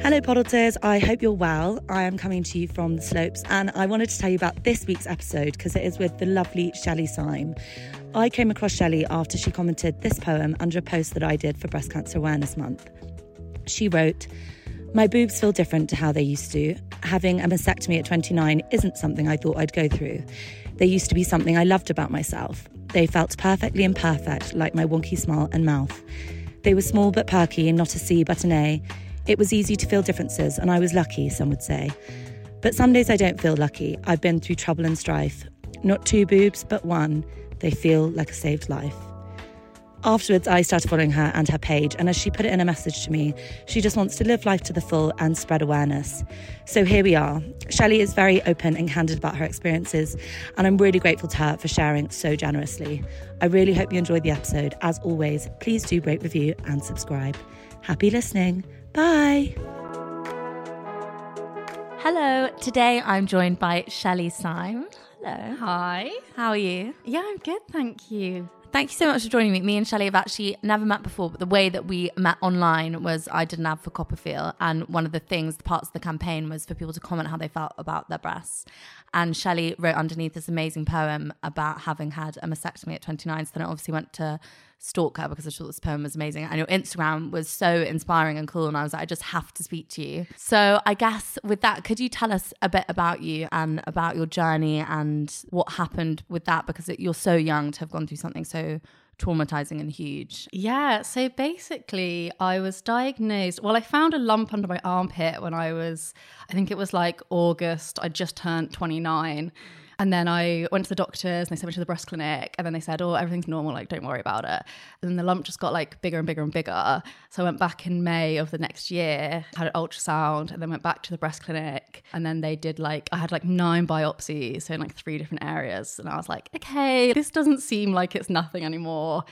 Hello, Podulters. I hope you're well. I am coming to you from the slopes, and I wanted to tell you about this week's episode because it is with the lovely Shelley Syme. I came across Shelley after she commented this poem under a post that I did for Breast Cancer Awareness Month. She wrote, My boobs feel different to how they used to. Having a mastectomy at 29 isn't something I thought I'd go through. They used to be something I loved about myself. They felt perfectly imperfect, like my wonky smile and mouth. They were small but perky, and not a C but an A. It was easy to feel differences, and I was lucky, some would say. But some days I don't feel lucky. I've been through trouble and strife. Not two boobs, but one. They feel like a saved life. Afterwards, I started following her and her page, and as she put it in a message to me, she just wants to live life to the full and spread awareness. So here we are. Shelley is very open and candid about her experiences, and I'm really grateful to her for sharing so generously. I really hope you enjoyed the episode. As always, please do rate, review, and subscribe. Happy listening. Bye. Hello, today I'm joined by Shelley Syme. Hello. Hi. How are you? Yeah, I'm good, thank you. Thank you so much for joining me. Me and Shelley have actually never met before, but the way that we met online was I did an ad for CoppaFeel, and one of the things, the parts of the campaign was for people to comment how they felt about their breasts. And Shelley wrote underneath this amazing poem about having had a mastectomy at 29. So then I obviously went to stalk her because I thought this poem was amazing. And your Instagram was so inspiring and cool. And I was like, I just have to speak to you. So I guess with that, could you tell us a bit about you and about your journey and what happened with that? Because you're so young to have gone through something so traumatizing and huge. Yeah, so basically, I was diagnosed. Well, I found a lump under my armpit when I was, I think it was like August. I just turned 29. And then I went to the doctors and they sent me to the breast clinic. And then they said, oh, everything's normal, like, don't worry about it. And then the lump just got like bigger and bigger and bigger. So I went back in May of the next year, had an ultrasound, and then went back to the breast clinic. And then they did like, I had like nine biopsies, so in like three different areas. And I was like, okay, this doesn't seem like it's nothing anymore.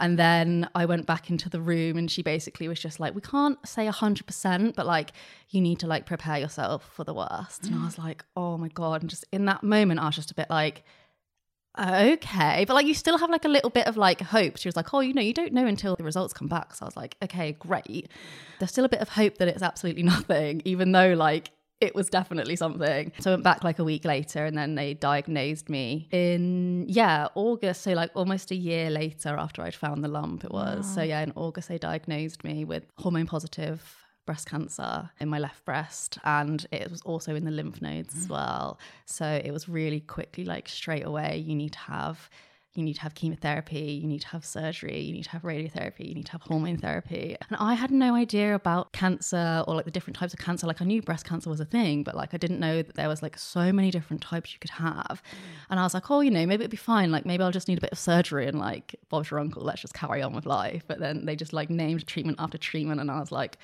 And then I went back into the room and she basically was just like, we can't say 100%, but like, you need to like prepare yourself for the worst. And I was like, oh my God. And just in that moment, I was just a bit like, okay. But like, you still have like a little bit of like hope. She was like, oh, you know, you don't know until the results come back. So I was like, okay, great. There's still a bit of hope that it's absolutely nothing, even though like, it was definitely something. So I went back like a week later and then they diagnosed me in, yeah, August. So like almost a year later after I'd found the lump, it was. Wow. So yeah, in August they diagnosed me with hormone positive breast cancer in my left breast and it was also in the lymph nodes mm. as well. So it was really quickly like straight away, you need to have you need to have chemotherapy, you need to have surgery, you need to have radiotherapy, you need to have hormone therapy. And I had no idea about cancer or like the different types of cancer. Like I knew breast cancer was a thing, but like I didn't know that there was like so many different types you could have. And I was like, oh, you know, maybe it'd be fine. Like maybe I'll just need a bit of surgery and like Bob's your uncle, let's just carry on with life. But then they just like named treatment after treatment and I was like,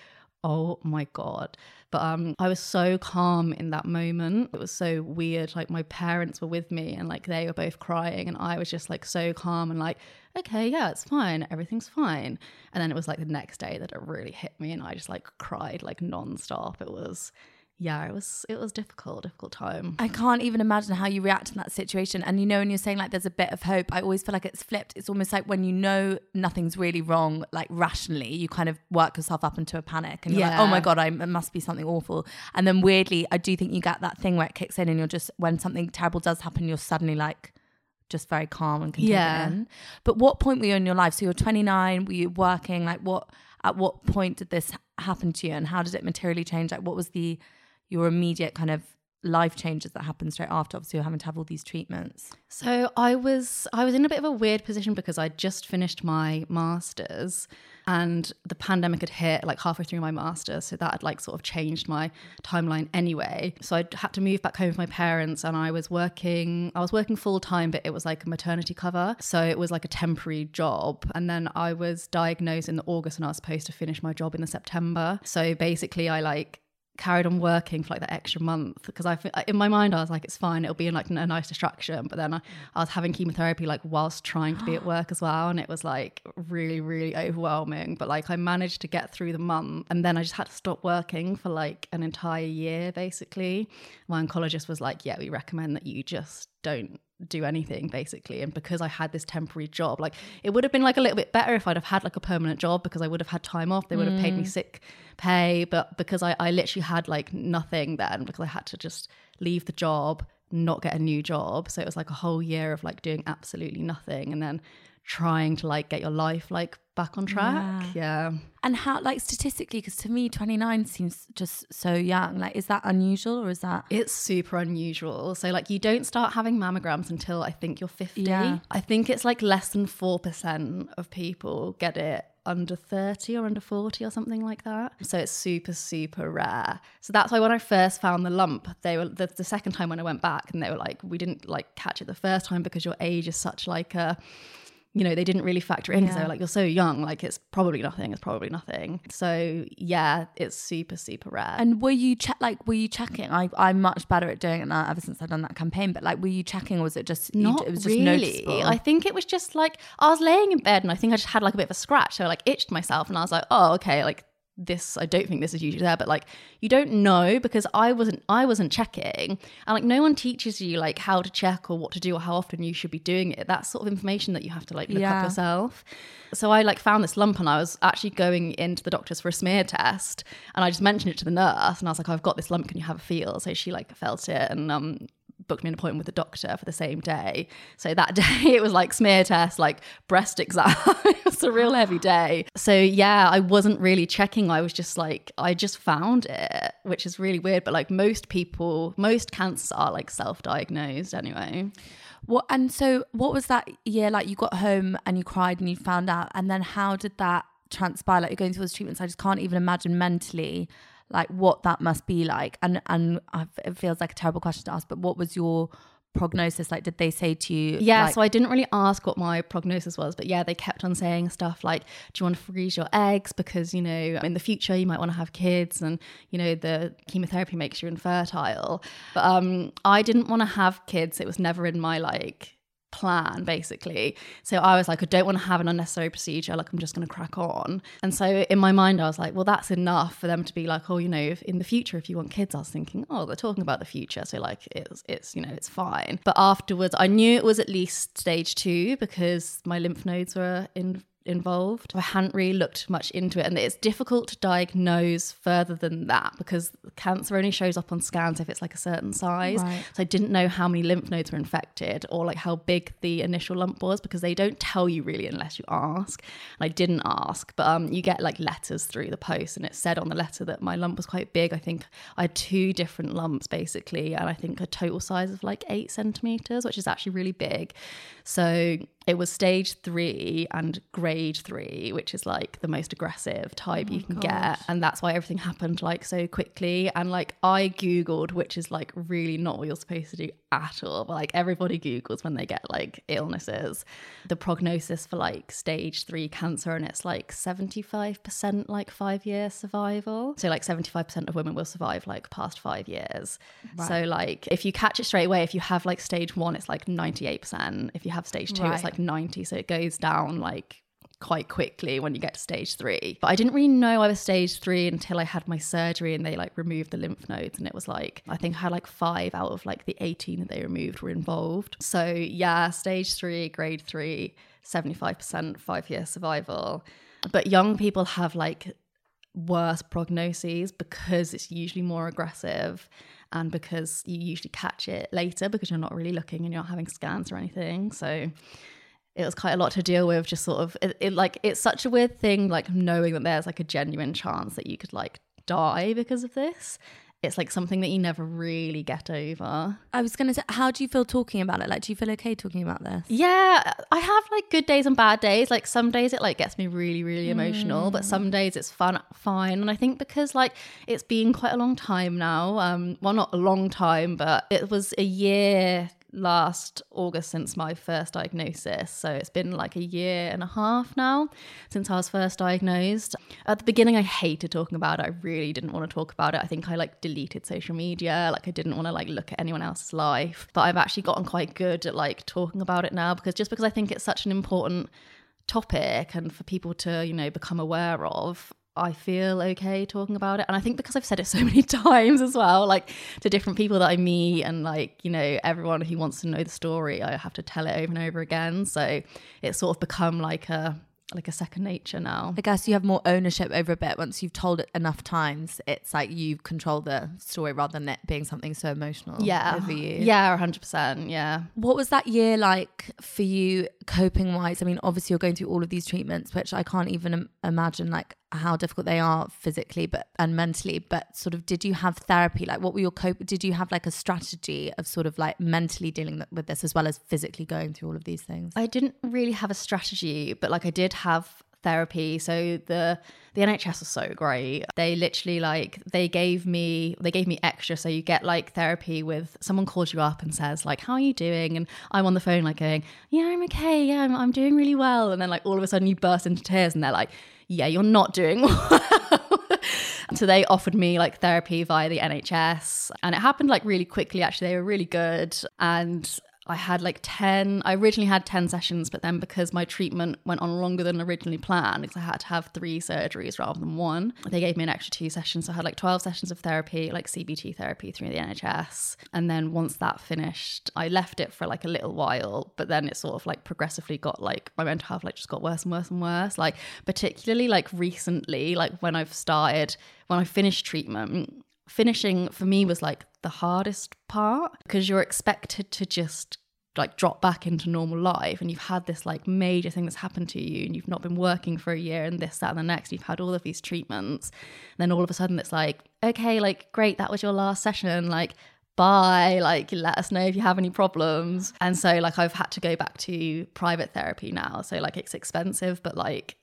oh my god. But um i was so calm in that moment. It was so weird like my parents were with me and like they were both crying and i was just like so calm and like okay yeah it's fine everything's fine. And then it was like the next day that it really hit me and i just like cried like nonstop. It was yeah, it was it was difficult, difficult time. I can't even imagine how you react in that situation. And you know, when you're saying like there's a bit of hope, I always feel like it's flipped. It's almost like when you know nothing's really wrong, like rationally, you kind of work yourself up into a panic and you're yeah. like, oh my god, I, it must be something awful. And then weirdly, I do think you get that thing where it kicks in, and you're just when something terrible does happen, you're suddenly like just very calm and can yeah. But what point were you in your life? So you're 29. Were you working? Like what? At what point did this happen to you, and how did it materially change? Like what was the your immediate kind of life changes that happen straight after? Obviously, you're having to have all these treatments. So I was I was in a bit of a weird position because I just finished my masters and the pandemic had hit like halfway through my masters so that had like sort of changed my timeline anyway so i had to move back home with my parents and i was working i was working full time but it was like a maternity cover so it was like a temporary job and then i was diagnosed in the august and i was supposed to finish my job in the september so basically i like carried on working for like that extra month because I in my mind I was like it's fine it'll be in like a nice distraction but then I, I was having chemotherapy like whilst trying to be at work as well and it was like really really overwhelming but like I managed to get through the month and then I just had to stop working for like an entire year basically. My oncologist was like yeah we recommend that you just don't do anything basically. And because i had this temporary job like it would have been like a little bit better if i'd have had like a permanent job because i would have had time off. They would have paid me mm. sick pay. But because I, I literally had like nothing then because i had to just leave the job not get a new job. So it was like a whole year of like doing absolutely nothing. And then trying to like get your life like back on track. Yeah. yeah. And how, like, statistically, because to me, 29 seems just so young. Like, is that unusual or is that? It's super unusual. So, like, you don't start having mammograms until I think you're 50. Yeah. I think it's like less than 4% of people get it under 30 or under 40 or something like that. So it's super, super rare. So that's why when I first found the lump, they were the, the second time when I went back and they were like, we didn't like catch it the first time because your age is such like a you know, they didn't really factor in because yeah. they were like, you're so young, like it's probably nothing, it's probably nothing. So yeah, it's super, super rare. And were you check like were you checking? I I'm much better at doing it now ever since I've done that campaign, but like were you checking or was it just not you, it was just really. Noticeable? I think it was just like I was laying in bed and I think I just had like a bit of a scratch. So I like itched myself and I was like, oh, okay, like this I don't think this is usually there but like you don't know because I wasn't I wasn't checking. And like no one teaches you like how to check or what to do or how often you should be doing it. That's sort of information that you have to like look yeah. up yourself. So I like found this lump and I was actually going into the doctors for a smear test and I just mentioned it to the nurse and I was like I've got this lump. Can you have a feel? So she like felt it and um booked me an appointment with the doctor for the same day. So that day it was like smear test, like breast exam. it was a real heavy day. So yeah, I wasn't really checking. I was just like, I just found it, which is really weird. But like most people, most cancers are like self diagnosed anyway. What and so what was that year like? You got home and you cried and you found out, and then how did that transpire? Like you're going through all those treatments. I just can't even imagine mentally like what that must be like. And and it feels like a terrible question to ask but what was your prognosis? Like did they say to you yeah like, so i didn't really ask what my prognosis was but yeah they kept on saying stuff like do you want to freeze your eggs? Because you know in the future you might want to have kids and you know the chemotherapy makes you infertile. But um i didn't want to have kids. It was never in my like plan basically. So I was like, I don't want to have an unnecessary procedure. Like I'm just going to crack on. And so in my mind, I was like, well, that's enough for them to be like, oh, you know, if in the future, if you want kids, I was thinking, oh, they're talking about the future. So like it's, it's, you know, it's fine. But afterwards, I knew it was at least stage two because my lymph nodes were in involved. I hadn't really looked much into it, and it's difficult to diagnose further than that because cancer only shows up on scans if it's like a certain size. Right. So I didn't know how many lymph nodes were infected or like how big the initial lump was because they don't tell you really unless you ask. And I didn't ask, but um, you get like letters through the post, and it said on the letter that my lump was quite big. I think I had two different lumps basically, and I think a total size of like eight centimeters, which is actually really big. So it was stage three and grade three, which is like the most aggressive type oh you can get. And that's why everything happened like so quickly. And like I Googled, which is like really not what you're supposed to do at all. But like everybody Googles when they get like illnesses, the prognosis for like stage three cancer, and it's like 75% like five year survival. So like 75% of women will survive like past five years. Right. So like if you catch it straight away, if you have like stage one, it's like 98%. If you have stage two, right. it's like like 90. So it goes down like quite quickly when you get to stage three. But I didn't really know I was stage three until I had my surgery and they like removed the lymph nodes. And it was like, I think I had like five out of like the 18 that they removed were involved. So yeah, stage three, grade three, 75% five year survival. But young people have like worse prognoses because it's usually more aggressive and because you usually catch it later because you're not really looking and you're not having scans or anything. So it was quite a lot to deal with just sort of it, it, like it's such a weird thing like knowing that there's like a genuine chance that you could like die because of this it's like something that you never really get over. I was going to say, how do you feel talking about it? Like, do you feel okay talking about this? Yeah, I have like good days and bad days. Like some days it like gets me really, really emotional, but some days it's fun, fine. And I think because like it's been quite a long time now. Um, well, not a long time, but it was a year last August since my first diagnosis. So it's been like a year and a half now since I was first diagnosed. At the beginning, I hated talking about it. I really didn't want to talk about it. I think I like deleted social media. Like I didn't want to like look at anyone else's life. But I've actually gotten quite good at like talking about it now because just because I think it's such an important topic and for people to, you know, become aware of, I feel okay talking about it. And I think because I've said it so many times as well, like to different people that I meet and like, you know, everyone who wants to know the story, I have to tell it over and over again. So it's sort of become like a like a second nature now. I guess you have more ownership over a bit once you've told it enough times. It's like you control the story rather than it being something so emotional Yeah. over you. Yeah, 100%. Yeah. What was that year like for you coping wise? I mean, obviously you're going through all of these treatments, which I can't even Im- imagine like how difficult they are physically but and mentally, but sort of did you have therapy? Like what were your cope did you have like a strategy of sort of like mentally dealing with this as well as physically going through all of these things? I didn't really have a strategy, but like I did have therapy. So the the NHS was so great. They literally like they gave me they gave me extra. So you get like therapy with someone calls you up and says like how are you doing? And I'm on the phone like going yeah I'm okay yeah I'm, I'm doing really well. And then like all of a sudden you burst into tears and they're like yeah you're not doing well. So they offered me like therapy via the NHS and it happened like really quickly actually. They were really good and I had like 10, I originally had 10 sessions, but then because my treatment went on longer than originally planned, because I had to have three surgeries rather than one, they gave me an extra two sessions. So I had like 12 sessions of therapy, like CBT therapy through the NHS. And then once that finished, I left it for like a little while, but then it sort of like progressively got like, my mental health like just got worse and worse and worse. Like, particularly like recently, like when I've started, when I finished treatment, finishing for me was like the hardest part because you're expected to just like drop back into normal life and you've had this like major thing that's happened to you and you've not been working for a year and this that and the next you've had all of these treatments and then all of a sudden it's like okay like great that was your last session like bye like let us know if you have any problems. And so like i've had to go back to private therapy now so like it's expensive but like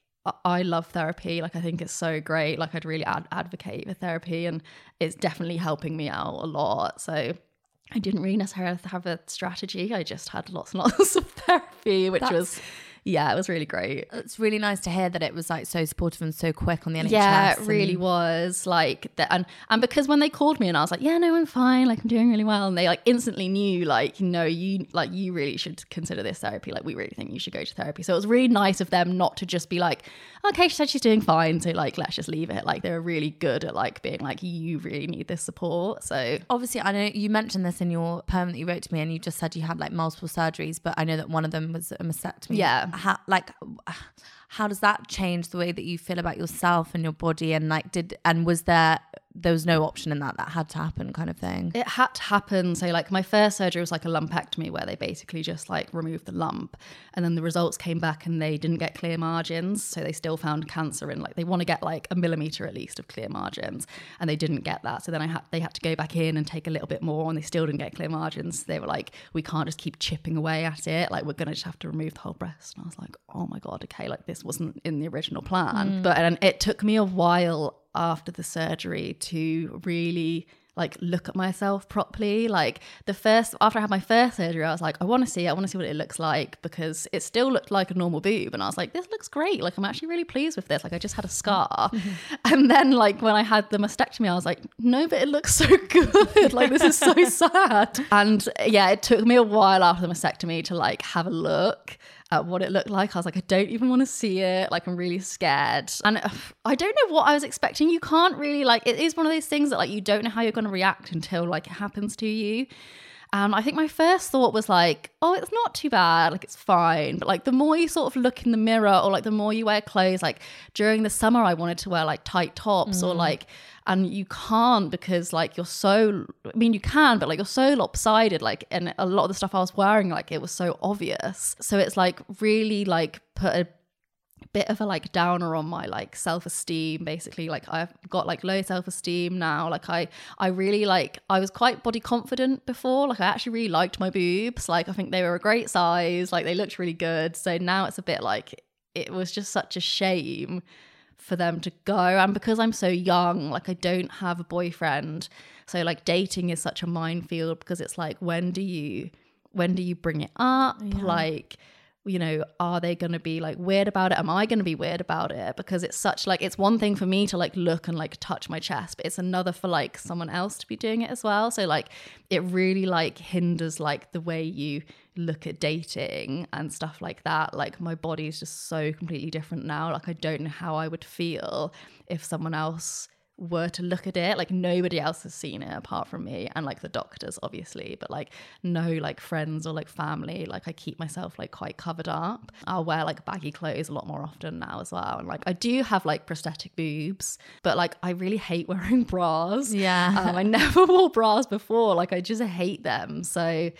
I- love therapy. Like, I think it's so great. Like, I'd really ad- advocate for therapy, and it's definitely helping me out a lot. So, I didn't really necessarily have a strategy. I just had lots and lots of therapy, which was, yeah, it was really great. It's really nice to hear that it was like so supportive and so quick on the NHS. Yeah, it and- really was like that, and and because when they called me and I was like, yeah, no, I'm fine, like I'm doing really well, and they like instantly knew, like, no, you like you really should consider this therapy. Like, we really think you should go to therapy. So it was really nice of them not to just be like, okay, she said she's doing fine, so like let's just leave it. Like they were really good at like being like, you really need this support. So Obviously, I know you mentioned this in your poem that you wrote to me, and you just said you had like multiple surgeries, but I know that one of them was a mastectomy. Yeah. How, like, how does that change the way that you feel about yourself and your body? And like, did and was there there was no option in that that had to happen, kind of thing? it had to happen. So like my first surgery was like a lumpectomy where they basically just like removed the lump and then the results came back and they didn't get clear margins. So they still found cancer in like they want to get like a millimeter at least of clear margins and they didn't get that. So then I had they had to go back in and take a little bit more and they still didn't get clear margins. They were like, we can't just keep chipping away at it. Like we're gonna just have to remove the whole breast. And I was like, oh my God, okay, like this wasn't in the original plan. Mm. But and it took me a while after the surgery to really like look at myself properly. Like the first after i had my first surgery i was like i want to see it. I want to see what it looks like because it still looked like a normal boob. And i was like this looks great. Like i'm actually really pleased with this. Like i just had a scar. And then like when i had the mastectomy i was like no but it looks so good. Like this is so sad. And yeah it took me a while after the mastectomy to like have a look at what it looked like. I was like, I don't even want to see it. Like, I'm really scared. And uh, I don't know what I was expecting. You can't really, like, it is one of those things that, like, you don't know how you're going to react until, like, it happens to you. And I think my first thought was like, oh, it's not too bad, like it's fine. But like the more you sort of look in the mirror or like the more you wear clothes, like during the summer I wanted to wear like tight tops or mm. like and you can't because like you're so I mean you can, but like you're so lopsided, like and a lot of the stuff I was wearing, like it was so obvious. So it's like really like put a bit of a like downer on my like self-esteem basically. Like i've got like low self-esteem now. Like i i really like i was quite body confident before. Like i actually really liked my boobs. Like i think they were a great size. Like they looked really good. So now it's a bit like it was just such a shame for them to go. And because i'm so young like i don't have a boyfriend. So like dating is such a minefield because it's like when do you when do you bring it up? Like you know are they going to be like weird about it? Am i going to be weird about it? Because it's such like it's one thing for me to like look and like touch my chest but it's another for like someone else to be doing it as well. So like it really like hinders like the way you look at dating and stuff like that. Like my body is just so completely different now. Like i don't know how i would feel if someone else were to look at it like nobody else has seen it apart from me and like the doctors obviously but like no like friends or like family. Like i keep myself like quite covered up. I'll wear like baggy clothes a lot more often now as well. And like i do have like prosthetic boobs but like i really hate wearing bras. Yeah. um, i never wore bras before. Like i just hate them. So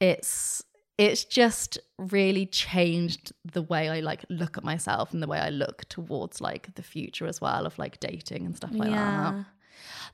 it's it's just really changed the way I like look at myself and the way I look towards like the future as well of like dating and stuff like that.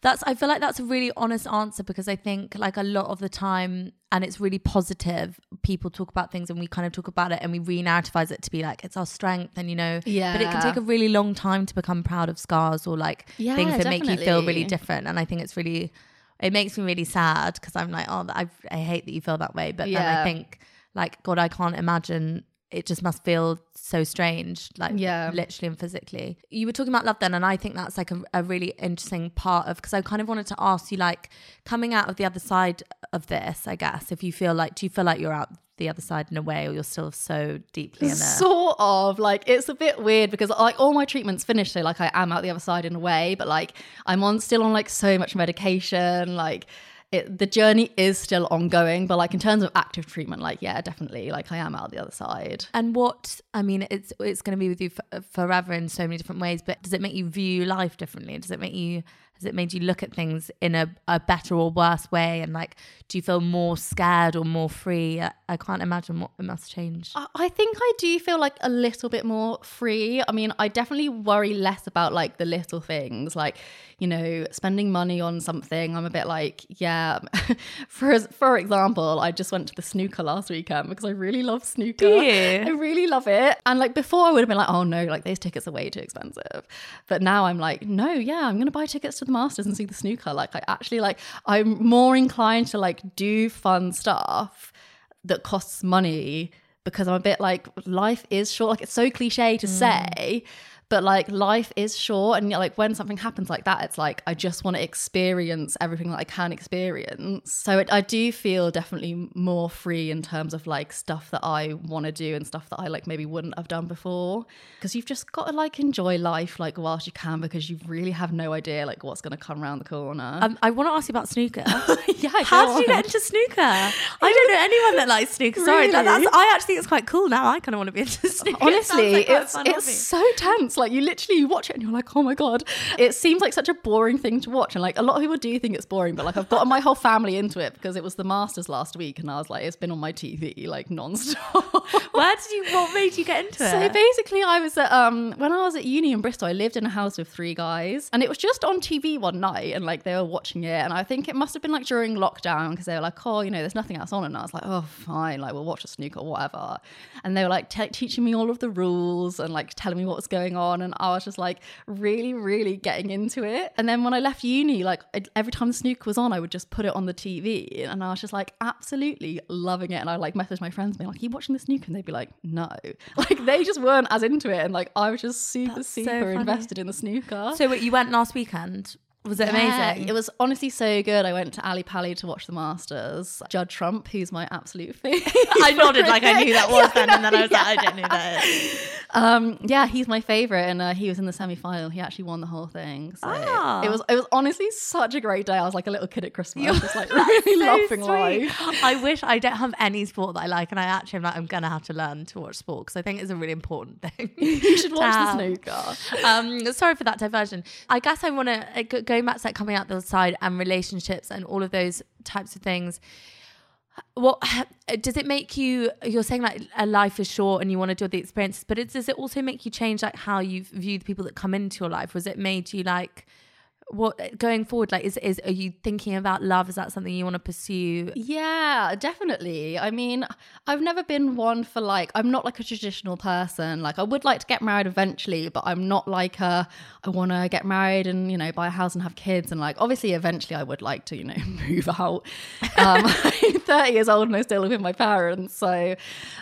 That's I feel like that's a really honest answer because I think like a lot of the time and it's really positive people talk about things and we kind of talk about it and we re-narrativize it to be like it's our strength and you know yeah but it can take a really long time to become proud of scars or like Yeah, things that make you feel really different and I think it's really it makes me really sad because I'm like oh I, I hate that you feel that way but then I think like god I can't imagine. It just must feel so strange like Yeah. literally and physically. You were talking about love then and i think that's like a, a really interesting part of because i kind of wanted to ask you like coming out of the other side of this i guess if you feel like do you feel like you're out the other side in a way or you're still so deeply in it? Sort of. Like it's a bit weird because like all my treatments finished, so like I am out the other side in a way, but like I'm on still on like so much medication, like it, the journey is still ongoing, but like in terms of active treatment, like yeah, definitely, like I am out the other side. and what i mean it's it's going to be with you forever in so many different ways but does it make you view life differently does it make you has it made you look at things in a, a better or worse way and like do you feel more scared or more free i, I can't imagine what it must change I- I think I do feel like a little bit more free. I mean, I definitely worry less about like the little things, like you know, spending money on something. I'm a bit like, yeah. for for example, I just went to the snooker last weekend because I really love snooker. You? I really love it. And like before, I would have been like, oh no, like those tickets are way too expensive. But now I'm like, no, yeah, I'm gonna buy tickets to the Masters and see the snooker. Like I actually like, I'm more inclined to like do fun stuff that costs money because I'm a bit like life is short. Like it's so cliche to mm. say, but like life is short, and like when something happens like that, it's like I just want to experience everything that I can experience. So it, I do feel definitely more free in terms of like stuff that I want to do and stuff that I like maybe wouldn't have done before. Because you've just got to like enjoy life like whilst you can because you really have no idea like what's going to come around the corner. um, I want to ask you about snooker. yeah, How did you get into snooker? I don't know anyone that likes snooker. Sorry, that- that's, I actually think it's quite cool now. I kind of want to be into snooker. It Honestly, like it's it's hobby. so tense. Like you literally you watch it and you're like, oh my god. It seems like such a boring thing to watch, and like a lot of people do think it's boring. But like I've gotten my whole family into it because it was the Masters last week, and I was like, it's been on my TV like nonstop. Where did you? What made you get into So it? So basically, I was at um when I was at uni in Bristol. I lived in a house with three guys, and it was just on TV one night, and like they were watching it, and I think it must have been like during lockdown because they were like, oh, you know, there's nothing else on, and I was like, oh, fine, like we'll watch a snooker, or whatever. And they were like te- teaching me all of the rules and like telling me what was going on, and I was just like really, really getting into it. And then when I left uni, like every time the snooker was on, I would just put it on the TV, and I was just like absolutely loving it. And I like messaged my friends, being like, "Are you watching the snooker?" And they'd be like, "No," like they just weren't as into it, and like I was just super, That's super funny. invested in the snooker. So wait, you went last weekend. Was it Yeah, amazing? It was honestly so good. I went to Ally Pally to watch the Masters. Judd Trump, who's my absolute favorite. I nodded like I knew that was Yeah, then, and then I was yeah. like, I don't know that is. Um, yeah, he's my favorite, and uh, he was in the semi final. He actually won the whole thing. So Ah. it was it was honestly such a great day. I was like a little kid at Christmas, You're- just like really so laughing life. I wish I don't have any sport that I like, and I actually am like, I'm gonna have to learn to watch sport because I think it's a really important thing. You should watch the snooker. um, sorry for that diversion. I guess I want to going back to like coming out the other side and relationships and all of those types of things. What does it make you you're saying like a life is short and you want to do the experiences but it, does it also make you change like how you view the people that come into your life? Was it made you like what going forward like is is are you thinking about love? Is that something you want to pursue? Yeah definitely. I mean i've never been one for like i'm not like a traditional person. Like i would like to get married eventually but i'm not like a i want to get married and you know buy a house and have kids and like obviously eventually i would like to you know move out. Um i'm 30 years old and i still live with my parents so um,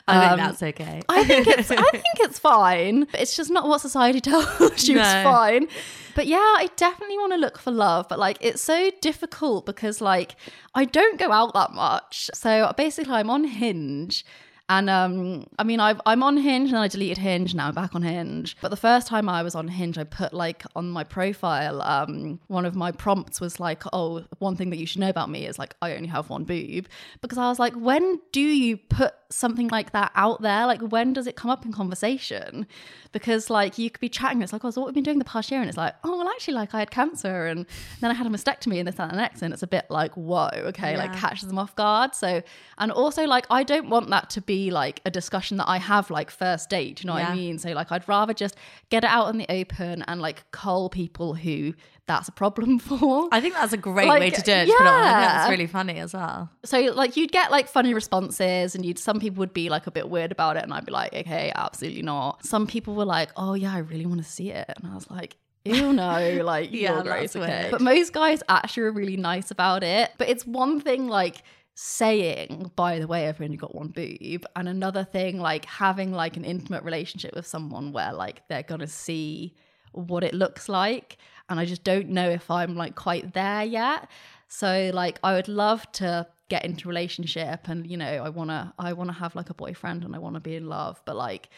i think um, that's okay. I think it's i think it's fine it's just not what society tells you no. it's fine but yeah, I definitely want to look for love, but like it's so difficult because like I don't go out that much. So basically, I'm on Hinge and um, I mean, i am on Hinge and I deleted Hinge. Now I'm back on Hinge. But the first time I was on Hinge, I put like on my profile, um, one of my prompts was like, oh, one thing that you should know about me is like, I only have one boob. Because I was like, when do you put something like that out there? Like, when does it come up in conversation? Because like you could be chatting, it's like, oh, so what have been doing the past year? And it's like, oh, well, actually, like I had cancer and then I had a mastectomy and this, that, and the next. And it's a bit like, whoa, okay, yeah. like catches them off guard. So, and also like, I don't want that to be like a discussion that I have like first date, you know yeah. what I mean? So like I'd rather just get it out in the open and like call people who that's a problem for. I think that's a great like, way to do it. Yeah. That's really funny as well. So like you'd get like funny responses and you'd some people would be like a bit weird about it and I'd be like, okay, absolutely not. Some people were like, oh yeah, I really want to see it. And I was like, Ew, no, like yeah, you're great, okay. But most guys actually are really nice about it. But it's one thing like saying, by the way, I've only got one boob, and another thing like having like an intimate relationship with someone where like they're gonna see what it looks like. And I just don't know if I'm like quite there yet. So like I would love to get into relationship and you know, I wanna I wanna have like a boyfriend and I wanna be in love, but like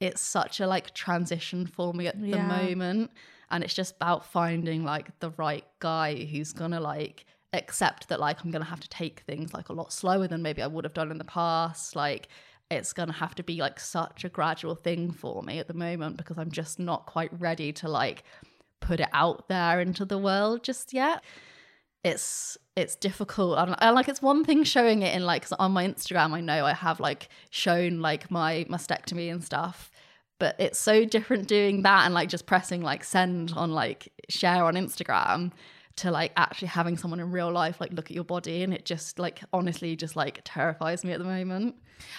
it's such a like transition for me at the yeah. moment. And it's just about finding like the right guy who's gonna like accept that like I'm gonna have to take things like a lot slower than maybe I would have done in the past. Like it's gonna have to be like such a gradual thing for me at the moment because I'm just not quite ready to like put it out there into the world just yet. It's it's difficult and like it's one thing showing it in like on my Instagram I know I have like shown like my mastectomy and stuff but it's so different doing that and like just pressing like send on like share on Instagram to like actually having someone in real life like look at your body and it just like honestly just like terrifies me at the moment.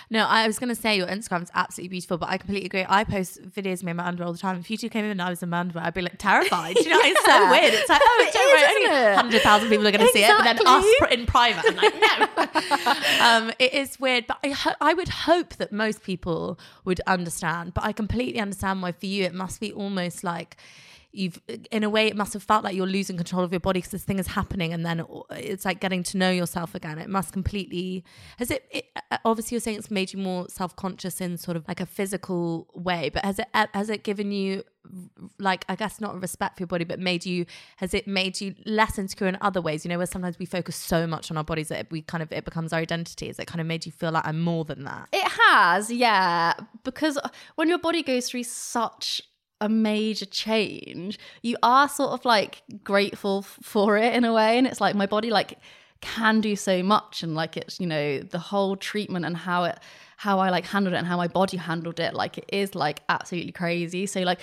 No i was going to say your instagram is absolutely beautiful but i completely agree. I post videos of me in my underwear all the time. If you two came in and i was in my underwear i'd be like terrified. You know it's so weird. It's like oh it's it is, only 100,000 people are going to exactly. see it but then us in private I'm like no. Um, it is weird but I, ho- I would hope that most people would understand but i completely understand why for you it must be almost like you've in a way it must have felt like you're losing control of your body because this thing is happening and then uh, it's like getting to know yourself again it must completely has it, it uh, uh, obviously you're saying it's made you more self-conscious in sort of like a physical way but has it has it given you like I guess not respect for your body, but made you has it made you less insecure in other ways? You know, where sometimes we focus so much on our bodies that we kind of it becomes our identity. Has it kind of made you feel like I'm more than that? It has, yeah. Because when your body goes through such a major change, you are sort of like grateful for it in a way. And it's like my body like can do so much and like it's, you know, the whole treatment and how it how I like handled it and how my body handled it, like it is like absolutely crazy. So like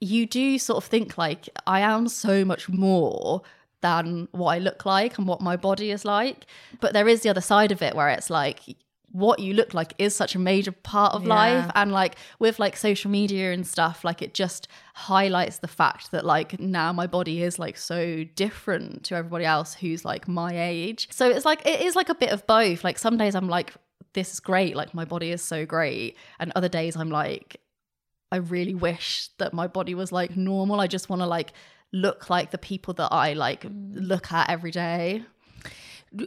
you do sort of think like I am so much more than what I look like and what my body is like. But there is the other side of it where it's like what you look like is such a major part of yeah. life. And like with like social media and stuff like it just highlights the fact that like now my body is like so different to everybody else who's like my age. So it's like it is like a bit of both. Like some days i'm like this is great. Like my body is so great. And other days i'm like i really wish that my body was like normal. I just want to like look like the people that i like mm. look at every day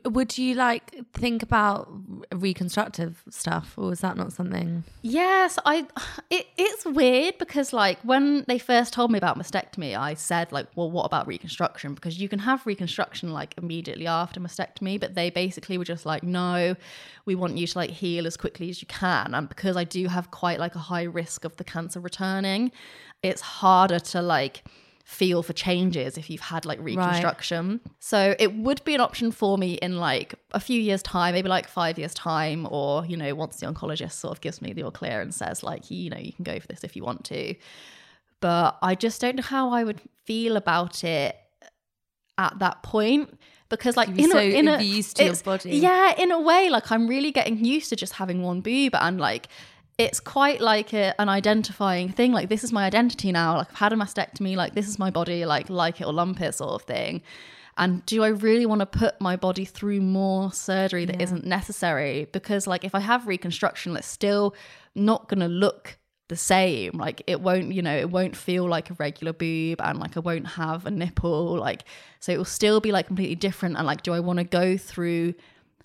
would you like think about reconstructive stuff, or is that not something? Yes, I. It, it's weird because like when they first told me about mastectomy, I said like, well, what about reconstruction? Because you can have reconstruction like immediately after mastectomy, but they basically were just like, no, we want you to like heal as quickly as you can, and because I do have quite like a high risk of the cancer returning, it's harder to like feel for changes if you've had like reconstruction. Right. So it would be an option for me in like a few years' time, maybe like five years' time, or, you know, once the oncologist sort of gives me the all clear and says, like, you know, you can go for this if you want to. But I just don't know how I would feel about it at that point because like in so a, in a used to your body yeah in a way like i'm really getting used to just having one boob and like it's quite like a, an identifying thing. Like, this is my identity now. Like, I've had a mastectomy. Like, this is my body. Like, like it or lump it, sort of thing. And do I really want to put my body through more surgery that yeah. not necessary? Because, like, if I have reconstruction, it's still not going to look the same. Like, it won't, you know, it won't feel like a regular boob and, like, I won't have a nipple. Like, so it will still be, like, completely different. And, like, do I want to go through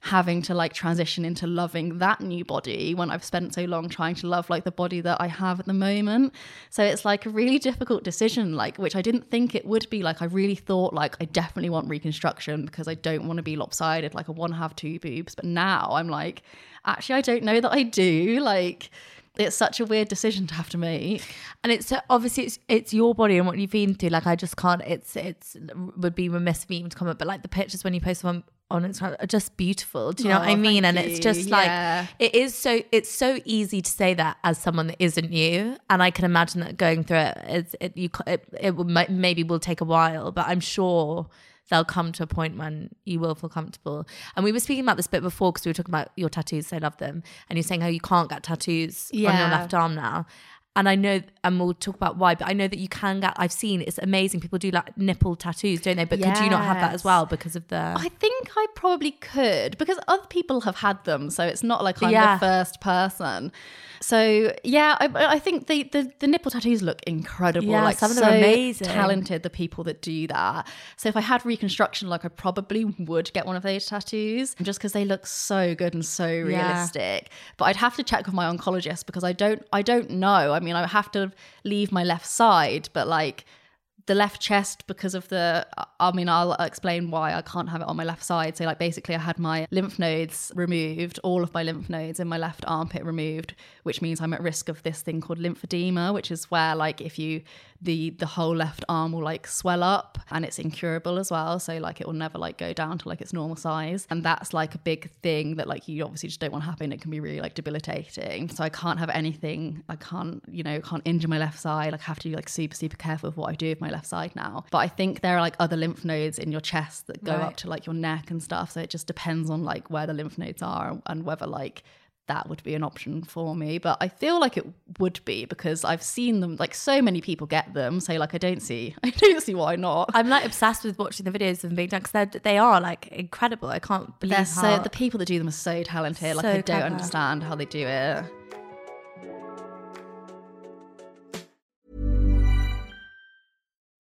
having to like transition into loving that new body when I've spent so long trying to love like the body that I have at the moment. So it's like a really difficult decision, like which I didn't think it would be. Like I really thought like I definitely want reconstruction because I don't want to be lopsided, like I want to have two boobs. But now I'm like, actually I don't know that I do. Like it's such a weird decision to have to make and it's uh, obviously it's it's your body and what you've been through like i just can't it's it's would be remiss of me even to comment but like the pictures when you post them on Instagram are just beautiful. Do you know oh, what I oh, mean? And you. it's just yeah. like it is so it's so easy to say that as someone that isn't you. And I can imagine that going through it, it's, it you it, it will maybe will take a while, but I'm sure they'll come to a point when you will feel comfortable. And we were speaking about this bit before because we were talking about your tattoos. I love them, and you're saying how you can't get tattoos yeah. on your left arm now and I know, and we'll talk about why, but I know that you can get, I've seen it's amazing. People do like nipple tattoos, don't they? But yes. could you not have that as well because of the. I think I probably could because other people have had them. So it's not like I'm yeah. the first person. So yeah, I, I think the, the, the nipple tattoos look incredible. Yeah, like some of them so are amazing. Talented the people that do that. So if I had reconstruction, like I probably would get one of those tattoos just because they look so good and so realistic. Yeah. But I'd have to check with my oncologist because I don't I don't know. I mean, I have to leave my left side, but like the left chest because of the i mean i'll explain why i can't have it on my left side. So like basically i had my lymph nodes removed all of my lymph nodes in my left armpit removed which means i'm at risk of this thing called lymphedema which is where like if you the the whole left arm will like swell up and it's incurable as well. So like it will never like go down to like its normal size. And that's like a big thing that like you obviously just don't want to happen it can be really like debilitating. So i can't have anything. I can't you know can't injure my left side. Like I have to be like super super careful with what i do with my left side now. But i think there are like other lymph nodes in your chest that go right. up to like your neck and stuff. So it just depends on like where the lymph nodes are and whether like that would be an option for me. But I feel like it would be because I've seen them like so many people get them. So like I don't see I don't see why not. I'm like obsessed with watching the videos of them being done because they are like incredible. I can't believe They're so the people that do them are so talented. So like I don't clever. understand how they do it.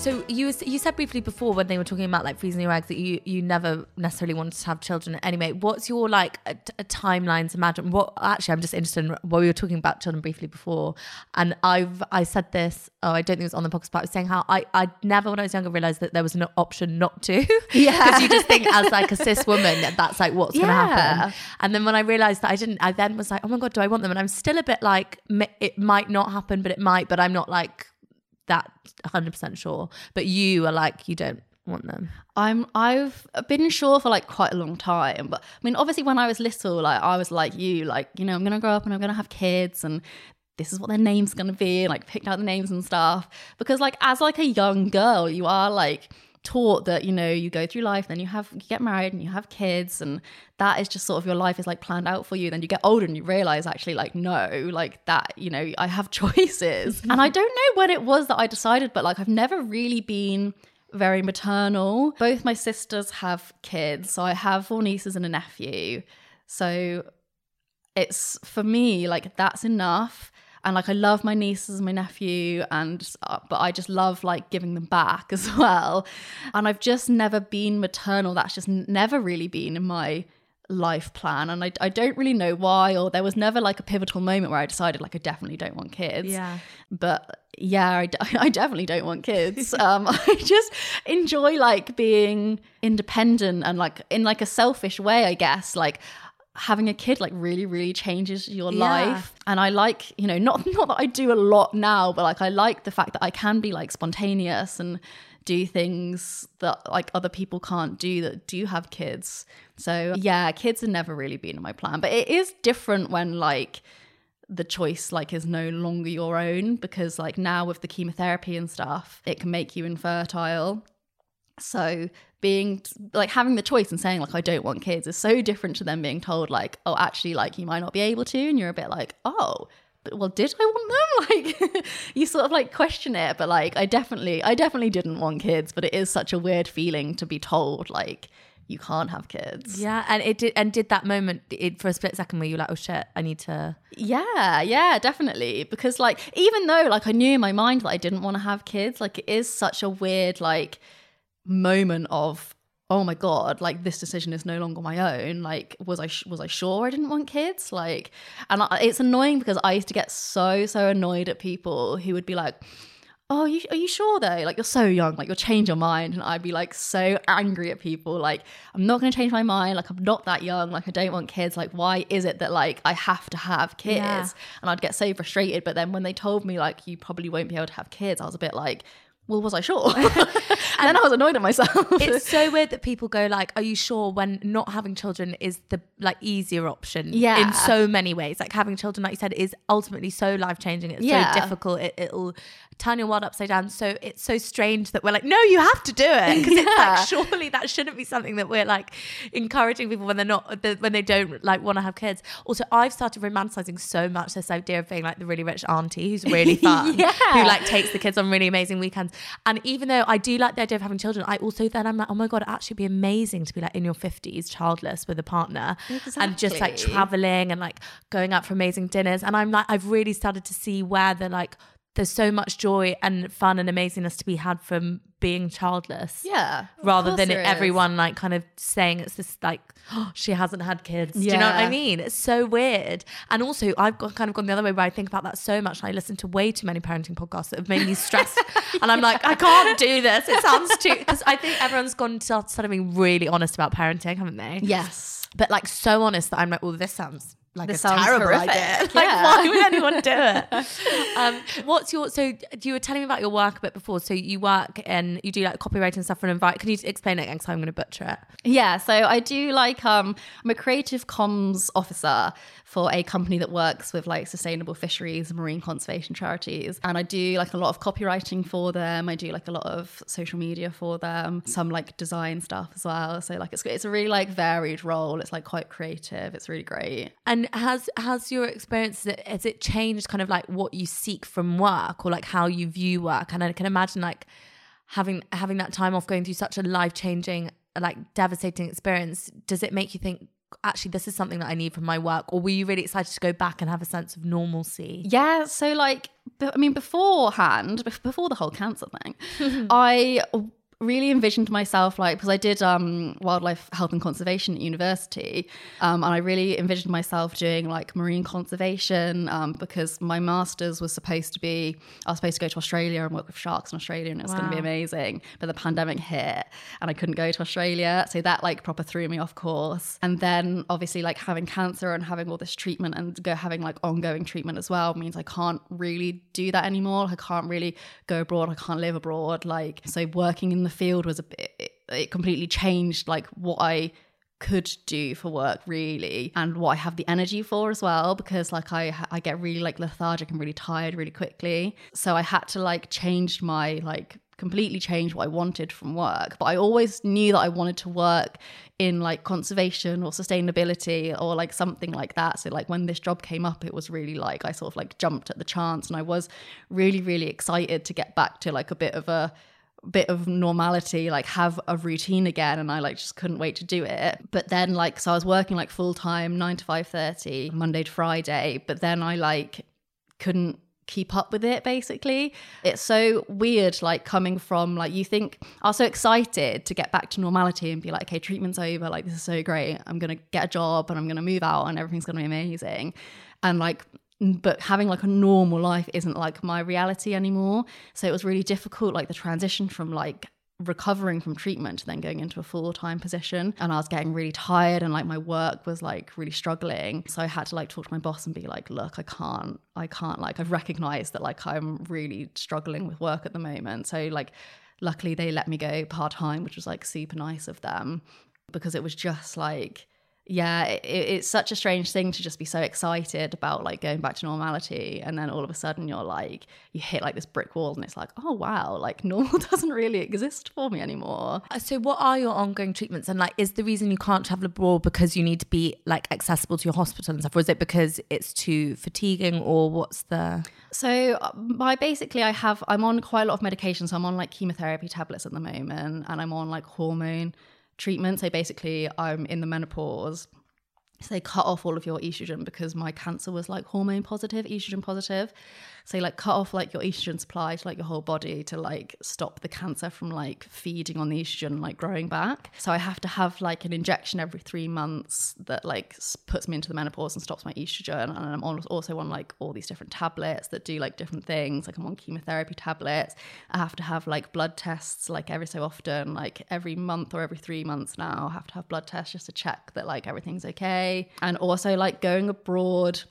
So you you said briefly before when they were talking about like freezing your eggs that you you never necessarily wanted to have children anyway. What's your like a, a timelines? Imagine what actually I'm just interested in what we were talking about children briefly before, and I've I said this. Oh, I don't think it was on the podcast, but I was saying how I I never when I was younger realized that there was an option not to. Yeah, because you just think as like a cis woman that that's like what's yeah. going to happen. And then when I realized that I didn't, I then was like, oh my god, do I want them? And I'm still a bit like it might not happen, but it might. But I'm not like that 100% sure. But you are like, you don't want them. I'm I've been sure for like quite a long time. But I mean, obviously when I was little, like I was like you, like, you know, I'm gonna grow up and I'm gonna have kids and this is what their name's gonna be, and like picked out the names and stuff. Because like as like a young girl, you are like taught that you know you go through life then you have you get married and you have kids and that is just sort of your life is like planned out for you. Then you get older and you realize actually like no like that you know i have choices. And i don't know what it was that i decided but like i've never really been very maternal. Both my sisters have kids so i have four nieces and a nephew. So it's for me like that's enough and like I love my nieces and my nephew and uh, but I just love like giving them back as well. And I've just never been maternal. That's just never really been in my life plan. And I, I don't really know why or there was never like a pivotal moment where I decided like I definitely don't want kids. Yeah. but yeah I, I definitely don't want kids. Um I just enjoy like being independent and like in like a selfish way I guess. Like having a kid like really really changes your Yeah. life. And I like you know not not that I do a lot now but like I like the fact that I can be like spontaneous and do things that like other people can't do that do have kids. So yeah kids have never really been in my plan. But it is different when like the choice like is no longer your own because like now with the chemotherapy and stuff it can make you infertile so being like having the choice and saying like I don't want kids is so different to them being told like oh actually like you might not be able to and you're a bit like oh but well did I want them like you sort of like question it but like I definitely I definitely didn't want kids but it is such a weird feeling to be told like you can't have kids Yeah, and it did. And did that moment it, for a split second where you were like, "Oh shit, I need to." Yeah, yeah, definitely. Because like even though like I knew in my mind that I didn't want to have kids, like it is such a weird like moment of oh my god, like this decision is no longer my own. Like was I sh- was I sure I didn't want kids? Like and I, it's annoying because I used to get so so annoyed at people who would be like Oh, you, are you sure though? Like you're so young, like you'll change your mind, and I'd be like so angry at people. Like I'm not going to change my mind. Like I'm not that young. Like I don't want kids. Like why is it that like I have to have kids? Yeah. And I'd get so frustrated. But then when they told me like you probably won't be able to have kids, I was a bit like, well, was I sure? and then I was annoyed at myself. It's so weird that people go like, "Are you sure?" When not having children is the like easier option. Yeah. in so many ways. Like having children, like you said, is ultimately so life changing. It's Yeah. so difficult. It, it'll turn your world upside down. So it's so strange that we're like, "No, you have to do it." Because it's like surely that shouldn't be something that we're like encouraging people when they're not when they don't like want to have kids. Also, I've started romanticizing so much this idea of being like the really rich auntie who's really fun, Yeah. who like takes the kids on really amazing weekends. And even though I do like the idea of having children, I also then I'm like, oh my god, it'd actually be amazing to be like in your fifties, childless with a partner, and just like traveling and like going out for amazing dinners. And I'm like, I've really started to see where the like. There's so much joy and fun and amazingness to be had from being childless yeah, rather than everyone like kind of saying it's this like oh, she hasn't had kids. Do you know what I mean? It's so weird. And also I've got kind of gone the other way where I think about that so much. I listen to way too many parenting podcasts that have made me stressed. And I'm like, I can't do this. It sounds too because I think everyone's gone to started being really honest about parenting, haven't they? Yes. But like so honest that I'm like, well, this sounds like This a sounds terrible horrific. idea. Like, Yeah. why would anyone do it? um, what's your so? You were telling me about your work a bit before. So you work and you do like copywriting and stuff for an invite. Can you explain it again? Because I'm going to butcher it. Yeah, so I do like um I'm a creative comms officer for a company that works with like sustainable fisheries and marine conservation charities and I do like a lot of copywriting for them. I do like a lot of social media for them, some like design stuff as well. So like it's it's a really like varied role. It's like quite creative. It's really great. And has has your experience has it changed kind of like what you seek from work or like how you view work? And I can imagine like having having that time off going through such a life changing like devastating experience. Does it make you think actually this is something that I need from my work, or were you really excited to go back and have a sense of normalcy? Yeah, so like, i mean, beforehand, before the whole cancer thing, I really envisioned myself like because I did um, wildlife health and conservation at university, um, and I really envisioned myself doing like marine conservation um, because my master's was supposed to be I was supposed to go to Australia and work with sharks in Australia, and it was going to be amazing. But the pandemic hit, and I couldn't go to Australia, so that like proper threw me off course. And then obviously like having cancer and having all this treatment and go having like ongoing treatment as well means I can't really do that anymore. I can't really go abroad. I can't live abroad. Like so, working in the field was a bit. It, it completely changed like what I could do for work really and what I have the energy for as well because like I I get really like lethargic and really tired really quickly so I had to like change my like completely change what I wanted from work but I always knew that I wanted to work in like conservation or sustainability or like something like that so like when this job came up it was really like I sort of like jumped at the chance and I was really really excited to get back to like a bit of a bit of normality like have a routine again and i like just couldn't wait to do it. But then like so i was working like full time 9 to 5.30 monday to friday but then i like couldn't keep up with it basically. It's so weird like coming from like you think was so excited to get back to normality and be like okay treatment's over like this is so great i'm gonna get a job and i'm gonna move out and everything's gonna be amazing. And like but having like a normal life isn't like my reality anymore. So it was really difficult like the transition from like recovering from treatment then going into a full-time position. And I was getting really tired and like my work was like really struggling. So I had to like talk to my boss and be like look I can't I can't like I've recognized that like I'm really struggling with work at the moment. So like luckily they let me go part-time which was like super nice of them because it was just like yeah, it, it's such a strange thing to just be so excited about like going back to normality, and then all of a sudden you're like, you hit like this brick wall, and it's like, oh wow, like normal doesn't really exist for me anymore. Uh, So, what are your ongoing treatments? And like, is the reason you can't travel abroad because you need to be like accessible to your hospital and stuff, or is it because it's too fatiguing, or what's the? So, by basically, I have I'm on quite a lot of medication. So I'm on like chemotherapy tablets at the moment, and I'm on like hormone treatment. So basically, I'm in the menopause. So they cut off all of your estrogen because my cancer was like hormone positive, estrogen positive. So like cut off like your estrogen supply to like your whole body to like stop the cancer from like feeding on the estrogen like growing back. So I have to have like an injection every three months that like puts me into the menopause and stops my estrogen. And I'm also on like all these different tablets that do like different things. Like I'm on chemotherapy tablets. I have to have like blood tests like every so often, like every month or every three months now. I have to have blood tests just to check that like everything's okay. And also like going abroad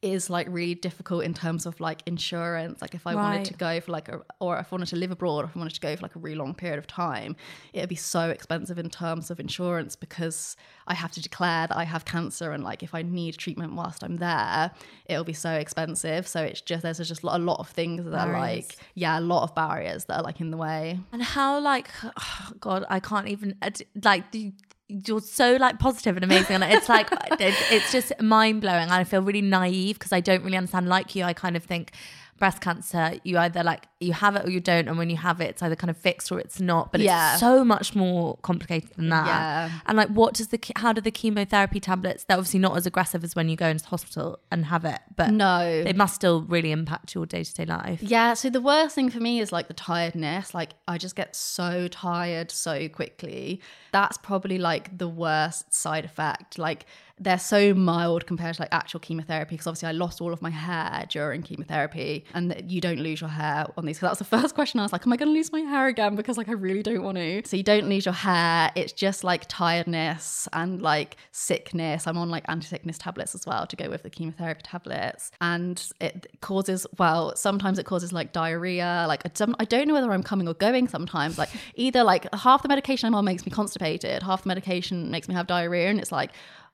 is like really difficult in terms of like insurance. Like if i wanted to go for like a or if i wanted to live abroad or if i wanted to go for like a really long period of time it'd be so expensive in terms of insurance because i have to declare that i have cancer and like if i need treatment whilst i'm there it'll be so expensive. So it's just there's just a lot of things that are like yeah a lot of barriers that are like in the way. And how like, God, I can't even like. The, you're so like positive and amazing, and it's like it, it's just mind blowing. And I feel really naive because I don't really understand. Like you, I kind of think breast cancer, you either like you have it or you don't, and when you have it, it's either kind of fixed or it's not. But Yeah. it's so much more complicated than that. Yeah. And like, what does the how do the chemotherapy tablets? They're obviously not as aggressive as when you go into the hospital and have it, but no they must still really impact your day to day life. Yeah, so the worst thing for me is like the tiredness. Like I just get so tired so quickly. That's probably like the worst side effect. Like they're so mild compared to like actual chemotherapy because obviously I lost all of my hair during chemotherapy and that you don't lose your hair on these. Because that was the first question I was like, am I going to lose my hair again? Because like I really don't want to. So you don't lose your hair. It's just like tiredness and like sickness. I'm on like anti-sickness tablets as well to go with the chemotherapy tablets. And it causes, well, sometimes it causes like diarrhea. Like I don't, I don't know whether I'm coming or going sometimes. Like either like half the medication I'm on makes me constipated, half the medication makes me have diarrhea. And it's like,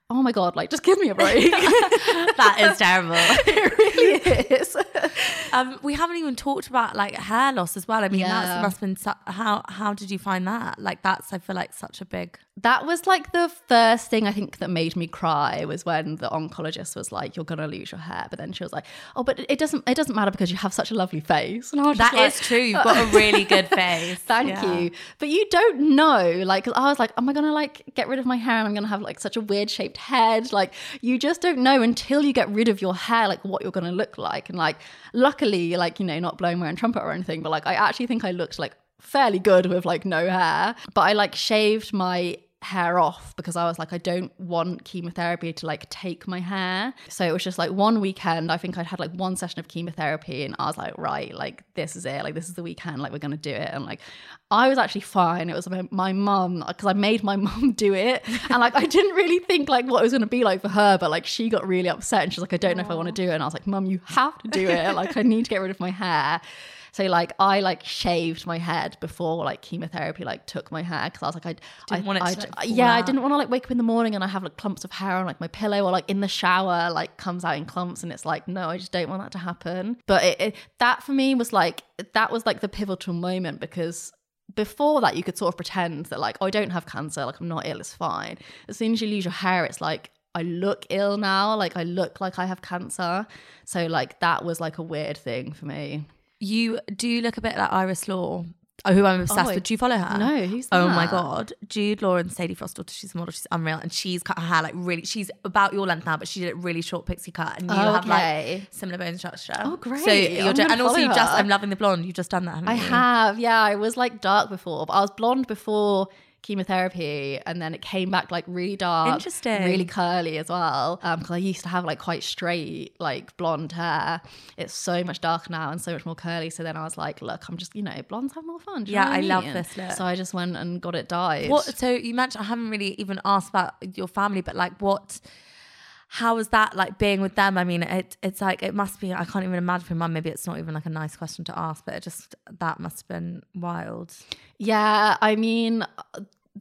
oh my God, like just give me a break. that is terrible. it really is. Um, we haven't even talked about like hair loss as well. I mean, Yeah. that's must have been su- how how did you find that? Like that's I feel like such a big. that was like the first thing I think that made me cry was when the oncologist was like, "You're gonna lose your hair," but then she was like, "Oh, but it doesn't. It doesn't matter because you have such a lovely face." And I was That just is true. You've got a really good face. Thank Yeah. you. But you don't know. Like, I was like, am I going to like get rid of my hair and I'm going to have like such a weird shaped head? Like, you just don't know until you get rid of your hair, like what you're to look like. And like, luckily, like, you know, not blowing my own trumpet or anything, but like, I actually think I looked like fairly good with like no hair. But I like shaved my hair off because I was like, I don't want chemotherapy to like take my hair. So it was just like one weekend. I think I'd had like one session of chemotherapy and I was like, right, like this is it. Like this is the weekend. Like we're gonna do it. And like I was actually fine. It was my, my mum because I made my mum do it. And like I didn't really think like what it was gonna be like for her, but like she got really upset and she's like, I don't know if I want to do it. And I was like, Mum, you have to do it. Like I need to get rid of my hair. So like I like shaved my head before like chemotherapy like took my hair because I was like I Didn't I, want it to, like, fall yeah I didn't want to like wake up in the morning and I have like clumps of hair on like my pillow or like in the shower like comes out in clumps and it's like no I just don't want that to happen. But it, it that for me was like that was like the pivotal moment because before that you could sort of pretend that like oh, I don't have cancer like I'm not ill it's fine. As soon as you lose your hair it's like I look ill now like I look like I have cancer. So like that was like a weird thing for me You do look a bit like Iris Law. oh, who I'm obsessed Oh, with. Do you follow her? No, who's Oh my god, Jude Law and Sadie Frost daughter. She's a model. She's unreal, and she's cut her hair like really. She's about your length now, but she did it really short pixie cut, and you Oh, have okay. like similar bone structure. Oh, great. So you're do- and also you just her. I'm loving the blonde. You've just done that, haven't I you? have, yeah. I was like dark before, but I was blonde before chemotherapy, and then it came back like really dark, Interesting. really curly as well. Um, because I used to have like quite straight, like blonde hair. It's so much darker now and so much more curly. So then I was like, look, I'm just you know, blondes have more fun. Yeah, I love this look. So I just went and got it dyed. What? So you mentioned I haven't really even asked about your family, but like what? How was that like being with them? I mean, it it's like it must be. I can't even imagine for mum. Maybe it's not even like a nice question to ask, but it just that must have been wild. Yeah, I mean,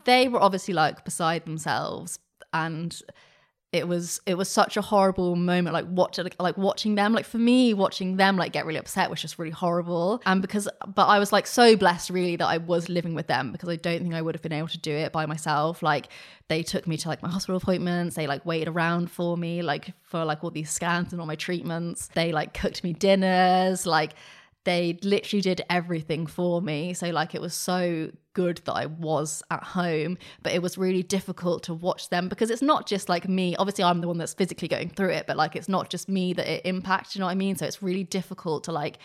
they were obviously like beside themselves, and it was it was such a horrible moment. Like watching like watching them. Like for me, watching them like get really upset was just really horrible. And because, but I was like so blessed really that I was living with them because I don't think I would have been able to do it by myself. Like they took me to like my hospital appointments. They like waited around for me like for like all these scans and all my treatments. They like cooked me dinners. Like they literally did everything for me. So like it was so good that I was at home, but it was really difficult to watch them because it's not just like me. Obviously, I'm the one that's physically going through it, but like it's not just me that it impacts. You know what I mean? So it's really difficult to like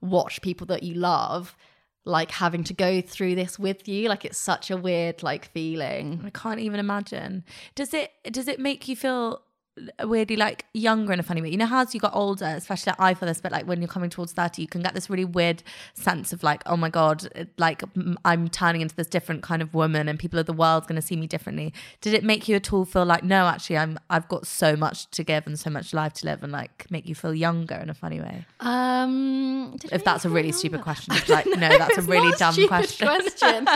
watch people that you love like having to go through this with you. Like it's such a weird like feeling. I can't even imagine. Does it does it make you feel weirdly like younger in a funny way? You know how as you got older, especially like I feel this, but like when you're coming towards 30, you can get this really weird sense of like, oh my God, it- like m- I'm turning into this different kind of woman and people of the world's gonna see me differently. Did it make you at all feel like, no, actually I'm I've got so much to give and so much life to live and like make you feel younger in a funny way? Um, If that's a really feel stupid question, like, no, that's a really dumb question. question. um,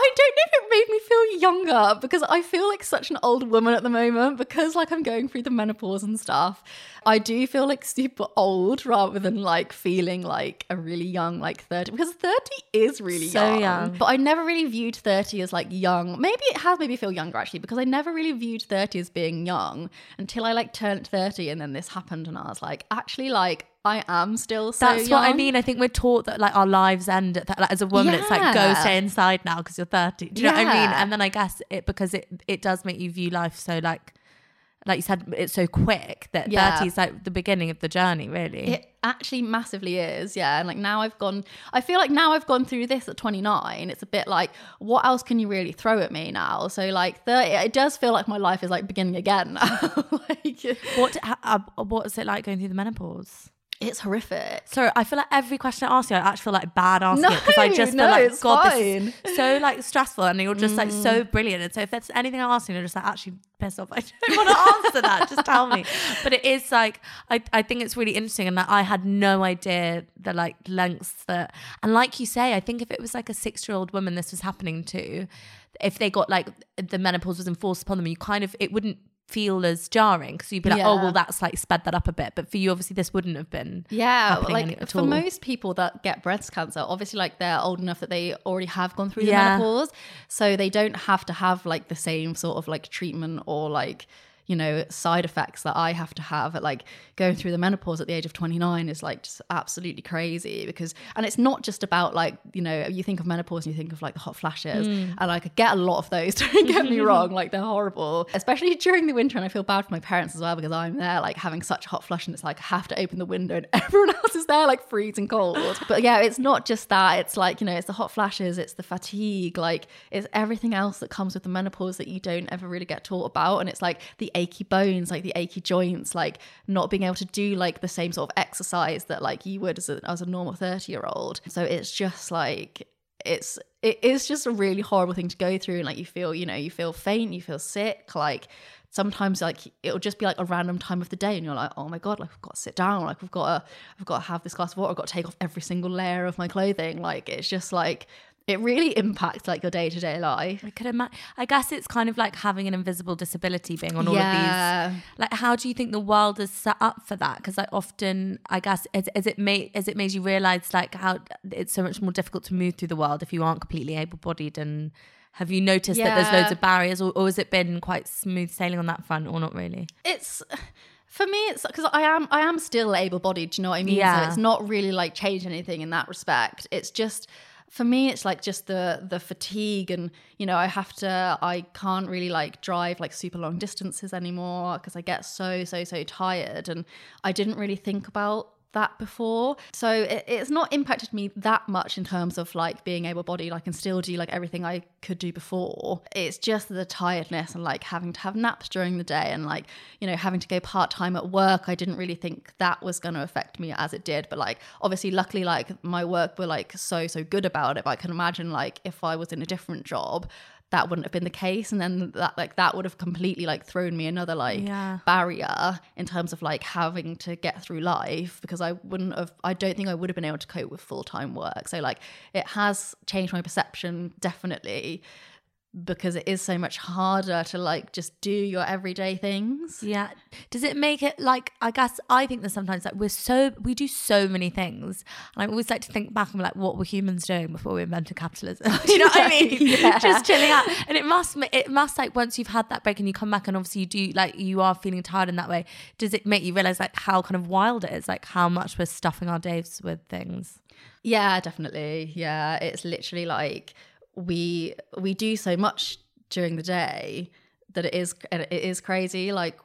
I don't know if it made me feel younger because I feel like such an old woman at the moment because like I'm going through the menopause and stuff. I do feel like super old rather than like feeling like a really young like 30 because 30 is really So young. young. But I never really viewed 30 as like young. Maybe it has made me feel younger actually because I never really viewed 30 as being young until I like turned 30 and then this happened and I was like actually like I am still so That's what I mean. I think we're taught that like our lives end at that. Like, as a woman, it's like go Yeah. stay inside now because you're 30. Do you know what I mean? And then I guess it because it it does make you view life so like like you said, it's so quick that Yeah. 30 is like the beginning of the journey, really. It actually massively is, yeah. And like now I've gone, I feel like now I've gone through this at 29. It's a bit like, what else can you really throw at me now? So like 30, it does feel like my life is like beginning again. like, what ha- uh, what is it like going through the menopause? It's horrific. So I feel like every question I ask you, I actually feel like bad asking No, it because I just no, feel like it's God, this is so like stressful, and you're just like Mm. so brilliant. And so if there's anything I ask you, you're just like actually pissed off. I don't want to answer that. Just tell me. But it is like I I think it's really interesting, and like I had no idea the like lengths that, and like you say, I think if it was like a six year old woman this was happening to, if they got like the menopause was enforced upon them, you kind of it wouldn't feel as jarring because you'd be like, oh well, that's like sped that up a bit. But for you, obviously, this wouldn't have been. Yeah, like for all. most people that get breast cancer, obviously like they're old enough that they already have gone through the Yeah. menopause, so they don't have to have like the same sort of like treatment or like you know side effects that I have to have at like going through the menopause at the age of 29 is like just absolutely crazy because and it's not just about like you know you think of menopause and you think of like the hot flashes Mm. and like I get a lot of those don't get me wrong like they're horrible especially during the winter and I feel bad for my parents as well because I'm there like having such a hot flush and it's like I have to open the window and everyone else is there like freezing cold but yeah it's not just that it's like you know it's the hot flashes it's the fatigue like it's everything else that comes with the menopause that you don't ever really get taught about and it's like the achy bones like the achy joints like not being able to do like the same sort of exercise that like you would as a, as a normal 30 year old so it's just like it's it is just a really horrible thing to go through. And like you feel you know you feel faint you feel sick like sometimes like it'll just be like a random time of the day and you're like oh my god like i've got to sit down like i've got to i've got to have this glass of water i've got to take off every single layer of my clothing. Like it's just like it really impacts like your day-to-day life I could imagine. I guess it's kind of like having an invisible disability being on all Yeah. of these. Like, how do you think the world is set up for that? Because like often, I guess, as, as it made as it made you realize like how it's so much more difficult to move through the world if you aren't completely able-bodied. And have you noticed that there's loads of barriers, or, or has it been quite smooth sailing on that front, or not really? it's for me it's because i am i am still able-bodied do you know what i mean Yeah. so it's not really like changed anything in that respect it's just for me it's like just the the fatigue and you know i have to i can't really like drive like super long distances anymore because i get so so so tired and i didn't really think about that before. So it, it's not impacted me that much in terms of like being able bodied. I can still do like everything I could do before. It's just the tiredness and like having to have naps during the day and like, you know, having to go part time at work. I didn't really think that was going to affect me as it did. But like, obviously, luckily, like my work were like so, so good about it. But I can imagine like if I was in a different job, that wouldn't have been the case and then that like that would have completely like thrown me another like Yeah. barrier in terms of like having to get through life because I wouldn't have I don't think I would have been able to cope with full-time work. So like it has changed my perception definitely because it is so much harder to like just do your everyday things. Yeah. Does it make it like I guess I think that sometimes like we're so we do so many things. And I always like to think back and like, what were humans doing before we invented capitalism? do you know what I mean? Yeah. Just chilling out. And it must it must like once you've had that break and you come back and obviously you do like you are feeling tired in that way, does it make you realise like how kind of wild it is, like how much we're stuffing our days with things? Yeah, definitely. Yeah, it's literally like we we do so much during the day that it is it is crazy. Like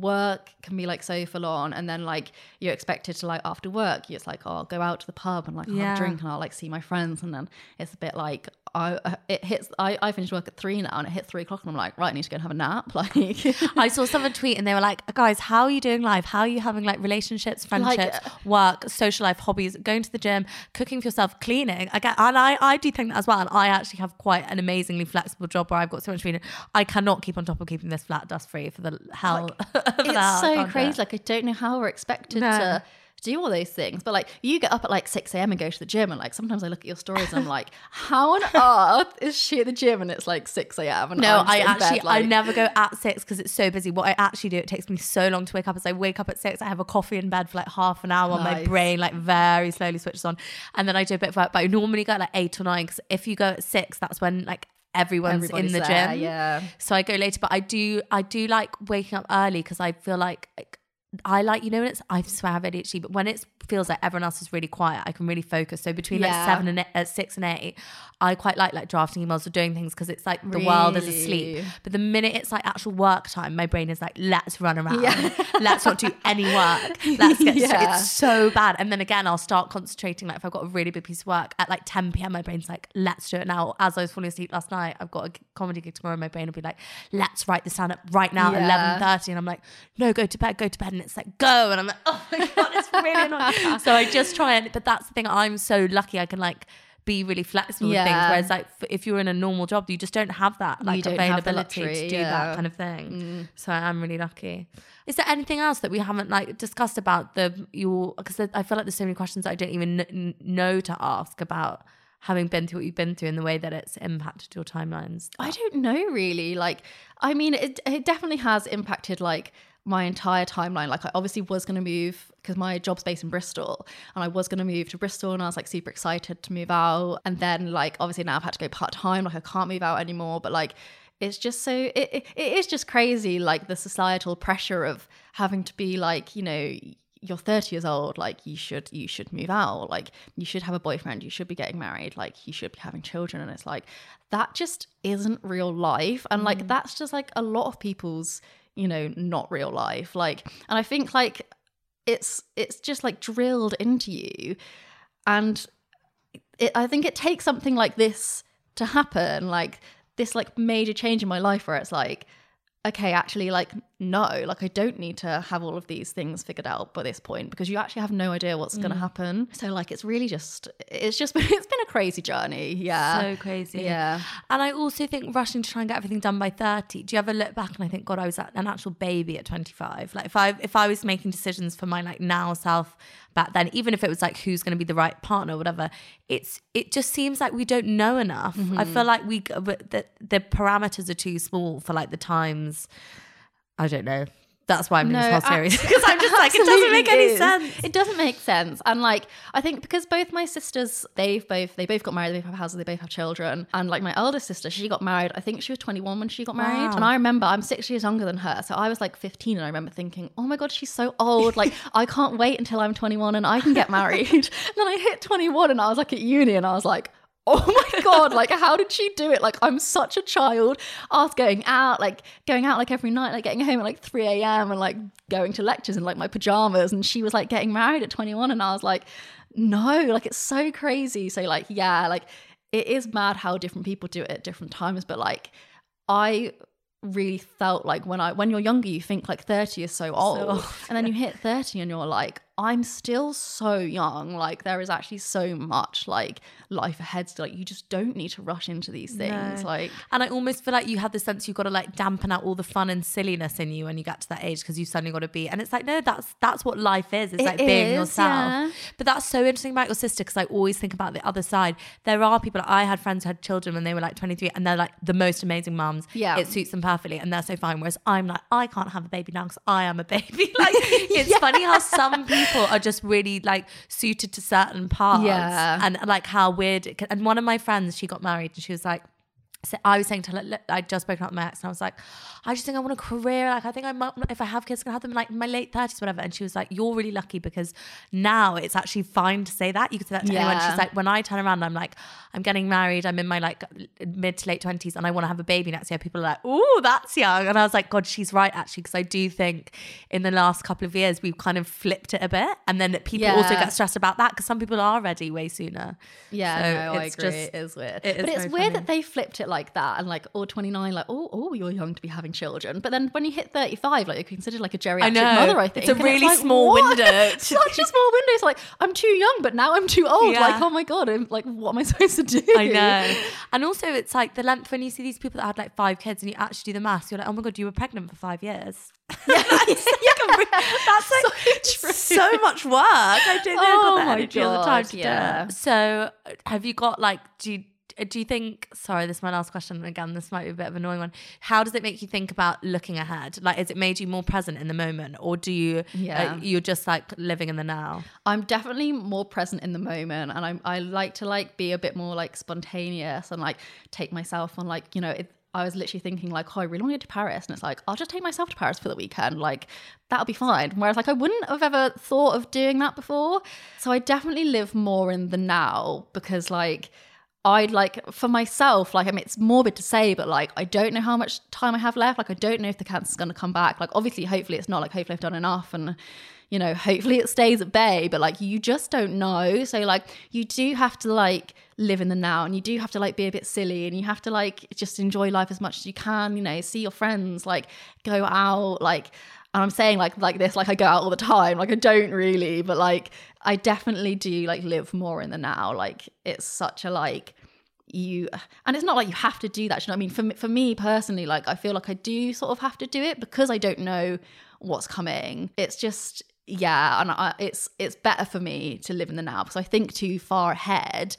work can be like so full on, and then like you're expected to like after work, it's like oh, I'll go out to the pub and like I'll have Yeah. a drink and I'll like see my friends, and then it's a bit like. I, uh, it hits. I, I finish work at three now, and it hit three o'clock, and I'm like, right, I need to go and have a nap. Like, I saw someone tweet and they were like, guys, how are you doing life? How are you having like relationships, friendships, work, social life, hobbies, going to the gym, cooking for yourself, cleaning? I get, and I, I do think that as well. And I actually have quite an amazingly flexible job where I've got so much freedom. I cannot keep on top of keeping this flat dust free for the hell. for the hell it's so crazy. it. Like I don't know how we're expected No. to do all those things. But like you get up at like six a.m. and go to the gym, and like sometimes I look at your stories and I'm like, how on earth is she at the gym and it's like six a.m. and No, I in bed, actually I never go at six because it's so busy. What I actually do, it takes me so long to wake up. As I wake up at six, I have a coffee in bed for like half an hour. My brain like very slowly switches on, and then I do a bit of work. But I normally go at like eight or nine because if you go at six, that's when like everyone's Everybody's in the there, gym. yeah. So I go later, but I do I do like waking up early because I feel like. I like you know when it's I swear I have ADHD, but when it feels like everyone else is really quiet, I can really focus. So between like seven and eight, uh, six and eight, I quite like like drafting emails or doing things because it's like the world is asleep. But the minute it's like actual work time, my brain is like, let's run around, Yeah. let's not do any work, let's get. Yeah. It's so bad. And then again, I'll start concentrating. Like if I've got a really big piece of work at like 10 p.m., my brain's like, let's do it now. As I was falling asleep last night, I've got a comedy gig tomorrow. My brain will be like, let's write this down up right now Yeah. at 11:30, and I'm like, no, go to bed, go to bed, and it's like go, and I'm like, oh my god, it's really annoying. so I just try and, but that's the thing. I'm so lucky. I can like. Be really flexible with things, whereas like f- if you're in a normal job, you just don't have that like don't have the availability luxury, to do yeah. that kind of thing. Mm. So I'm really lucky. Is there anything else that we haven't like discussed about the your? Because I feel like there's so many questions I don't even kn- know to ask about having been through what you've been through and the way that it's impacted your timelines. I don't know really. Like, I mean, it, it definitely has impacted like my entire timeline. Like, I obviously was going to move because my job's based in Bristol, and I was going to move to Bristol, and I was like super excited to move out. And then, like, obviously now I've had to go part time. Like, I can't move out anymore. But like, it's just so it, it, it is just crazy. Like the societal pressure of having to be like, you know. You're 30 years old, like you should you should move out, like you should have a boyfriend, you should be getting married, like you should be having children, and it's like that just isn't real life, and like mm. that's just like a lot of people's you know not real life, like, and I think like it's it's just like drilled into you, and it, I think it takes something like this to happen, like this like major change in my life where it's like, okay, actually, like no, like I don't need to have all of these things figured out by this point because you actually have no idea what's going to mm. happen. So like, it's really just, it's just, it's been a crazy journey. Yeah, so crazy. Yeah. And I also think rushing to try and get everything done by 30. Do you ever look back and I think, God, I was an actual baby at 25. Like if I if I was making decisions for my like now self back then, even if it was like who's going to be the right partner or whatever, it's it just seems like we don't know enough. I mm-hmm. feel like we but the, the parameters are too small for like the times. I don't know. That's why I'm doing this whole series because I'm just like it doesn't make any is. sense. It doesn't make sense, and like I think because both my sisters, they've both they both got married, they both have houses, they both have children, and like my eldest sister, she got married. I think she was 21 when she got married, Wow. and I remember I'm six years younger than her, so I was like 15, and I remember thinking, oh my god, she's so old. Like I can't wait until I'm 21 and I can get married. and then I hit 21, and I was like at uni, and I was like. Oh my god like how did she do it? Like i'm such a child. Was going out like going out like every night like getting home at like 3 a.m and like going to lectures in like my pajamas. And she was like getting married at 21 and i was like no like it's so crazy. So like yeah like it is mad how different people do it at different times. But like i really felt like when i when you're younger you think like 30 is so old, old, and then you hit 30 and you're like i'm still so young like there is actually so much like life ahead still like you just don't need to rush into these things No. like And I almost feel like you had the sense you've got to like dampen out all the fun and silliness in you when you get to that age because you suddenly got to be. And it's like, no, that's that's what life is. It's It like being is, yourself. yeah. But that's so interesting about your sister because I always think about the other side. There are people, I had friends who had children when they were like 23 and they're like the most amazing mums. Yeah. It suits them perfectly and they're so fine. Whereas I'm like, I can't have a baby now because I am a baby. Like, it's funny how some people are just really like suited to certain parts. Yeah. And like how weird it can. And one of my friends, she got married and she was like, so I was saying to her, look, I'd just broken up with my ex, and I was like, I just think I want a career. Like, I think I might, if I have kids, I'm gonna have them in like my late thirties, whatever. And she was like, You're really lucky because now it's actually fine to say that. You could say that to anyone. Yeah. She's like, When I turn around, I'm like, I'm getting married. I'm in my like mid to late twenties, and I want to have a baby next year. People are like, Oh, that's young. And I was like, God, she's right actually, because I do think in the last couple of years we've kind of flipped it a bit, and then people also get stressed about that because some people are ready way sooner. Yeah, So no, I it's agree. just- it is weird. it is but it's weird funny. that they flipped it like that and like, oh, 29, like, oh, oh, you're young to be having children. But then when you hit 35, like, you're considered like a geriatric I mother, I think. It's a really like, small what? window Such a small window. It's like, I'm too young, but now I'm too old. Yeah. Like, oh my God, I'm like, what am I supposed to do? I know. And also, it's like the length when you see these people that had like five kids and you actually do the maths, you're like, oh my God, you were pregnant for five years. yeah, that's like So so, true. much work. I don't know Oh got the my energy or the time God, to yeah. do. So, have you got like, do you, do you think, sorry, this is my last question. Again, this might be a bit of an annoying one. How does it make you think about looking ahead? Like, has it made you more present in the moment or do you, Yeah. uh, you're just like living in the now? I'm definitely more present in the moment and I'm I like to like be a bit more like spontaneous and like take myself on like, you know, it, I was literally thinking like, oh, I really want to go to Paris. And it's like, I'll just take myself to Paris for the weekend. Like, that'll be fine. Whereas like I wouldn't have ever thought of doing that before. So I definitely live more in the now because like I'd like for myself, like I mean it's morbid to say, but like I don't know how much time I have left. Like I don't know if the cancer's gonna come back. Like obviously, hopefully it's not. Like hopefully I've done enough and you know, hopefully it stays at bay, but like you just don't know. So like you do have to like live in the now and you do have to like be a bit silly and you have to like just enjoy life as much as you can, you know, see your friends, like go out, like and I'm saying like like this, like I go out all the time. Like I don't really, but like I definitely do like live more in the now. Like it's such a like you and it's not like you have to do that. You know what I mean? For me, for me personally, like I feel like I do sort of have to do it because I don't know what's coming. It's just yeah, and I, it's it's better for me to live in the now because I think too far ahead.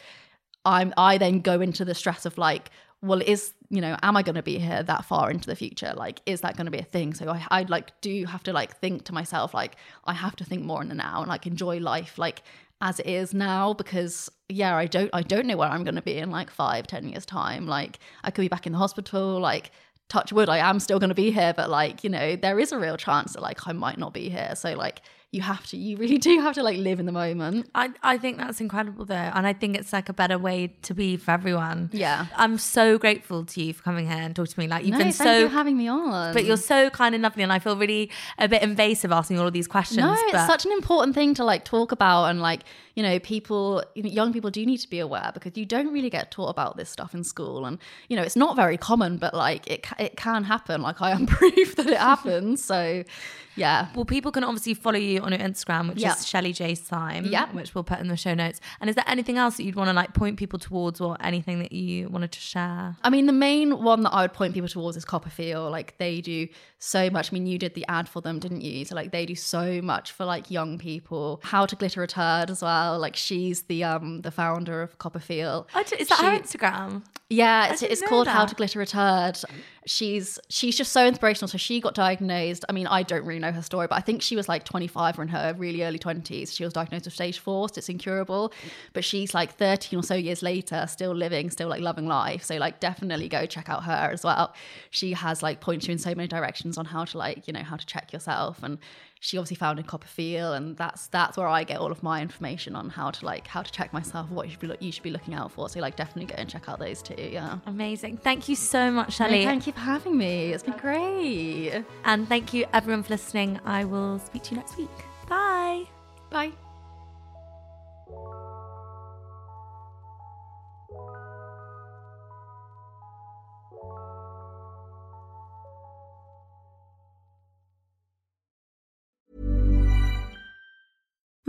I'm I then go into the stress of like, well, is you know, am I going to be here that far into the future? Like, is that going to be a thing? So I, I like do have to like think to myself like I have to think more in the now and like enjoy life like as it is now because yeah, I don't I don't know where I'm going to be in like five ten years time. Like I could be back in the hospital. Like touch wood, I am still going to be here, but like you know, there is a real chance that like I might not be here. So like you have to you really do have to like live in the moment I, I think that's incredible though. And I think it's like a better way to be for everyone. Yeah. I'm so grateful to you for coming here and talking to me. Like you've no, been thank so you for having me on but you're so kind and lovely and I feel really a bit invasive asking all of these questions. no it's but such an important thing to like talk about and like you know people young people do need to be aware because you don't really get taught about this stuff in school and you know it's not very common but like it, it can happen like i am proof that it happens so yeah well, people can obviously follow you on your Instagram, which Yeah. is Shelley J Syme, Yeah. which we'll put in the show notes. And is there anything else that you'd want to like point people towards or anything that you wanted to share? I mean, the main one that I would point people towards is CoppaFeel. Like they do so much. I mean, you did the ad for them, didn't you? So like they do so much for like young people. How to glitter a turd as well. Like she's the um the founder of CoppaFeel. Oh, is that her Instagram? Yeah, it's, it's called How to Glitter a Turd. She's she's just so inspirational. So she got diagnosed. I mean, I don't really know her story, but I think she was like 25 or in her really early 20s. She was diagnosed with stage four, so it's incurable. But she's like 13 or so years later, still living, still like loving life. So like definitely go check out her as well. She has like points you in so many directions on how to like, you know, how to check yourself. And she obviously founded CoppaFeel, and that's that's where I get all of my information on how to like how to check myself, what you should be you should be looking out for. So like definitely go and check out those two. Yeah. Amazing. Thank you so much, Shelley. No, thank you for having me. It's been great. And thank you everyone for listening. I will speak to you next week. Bye. Bye.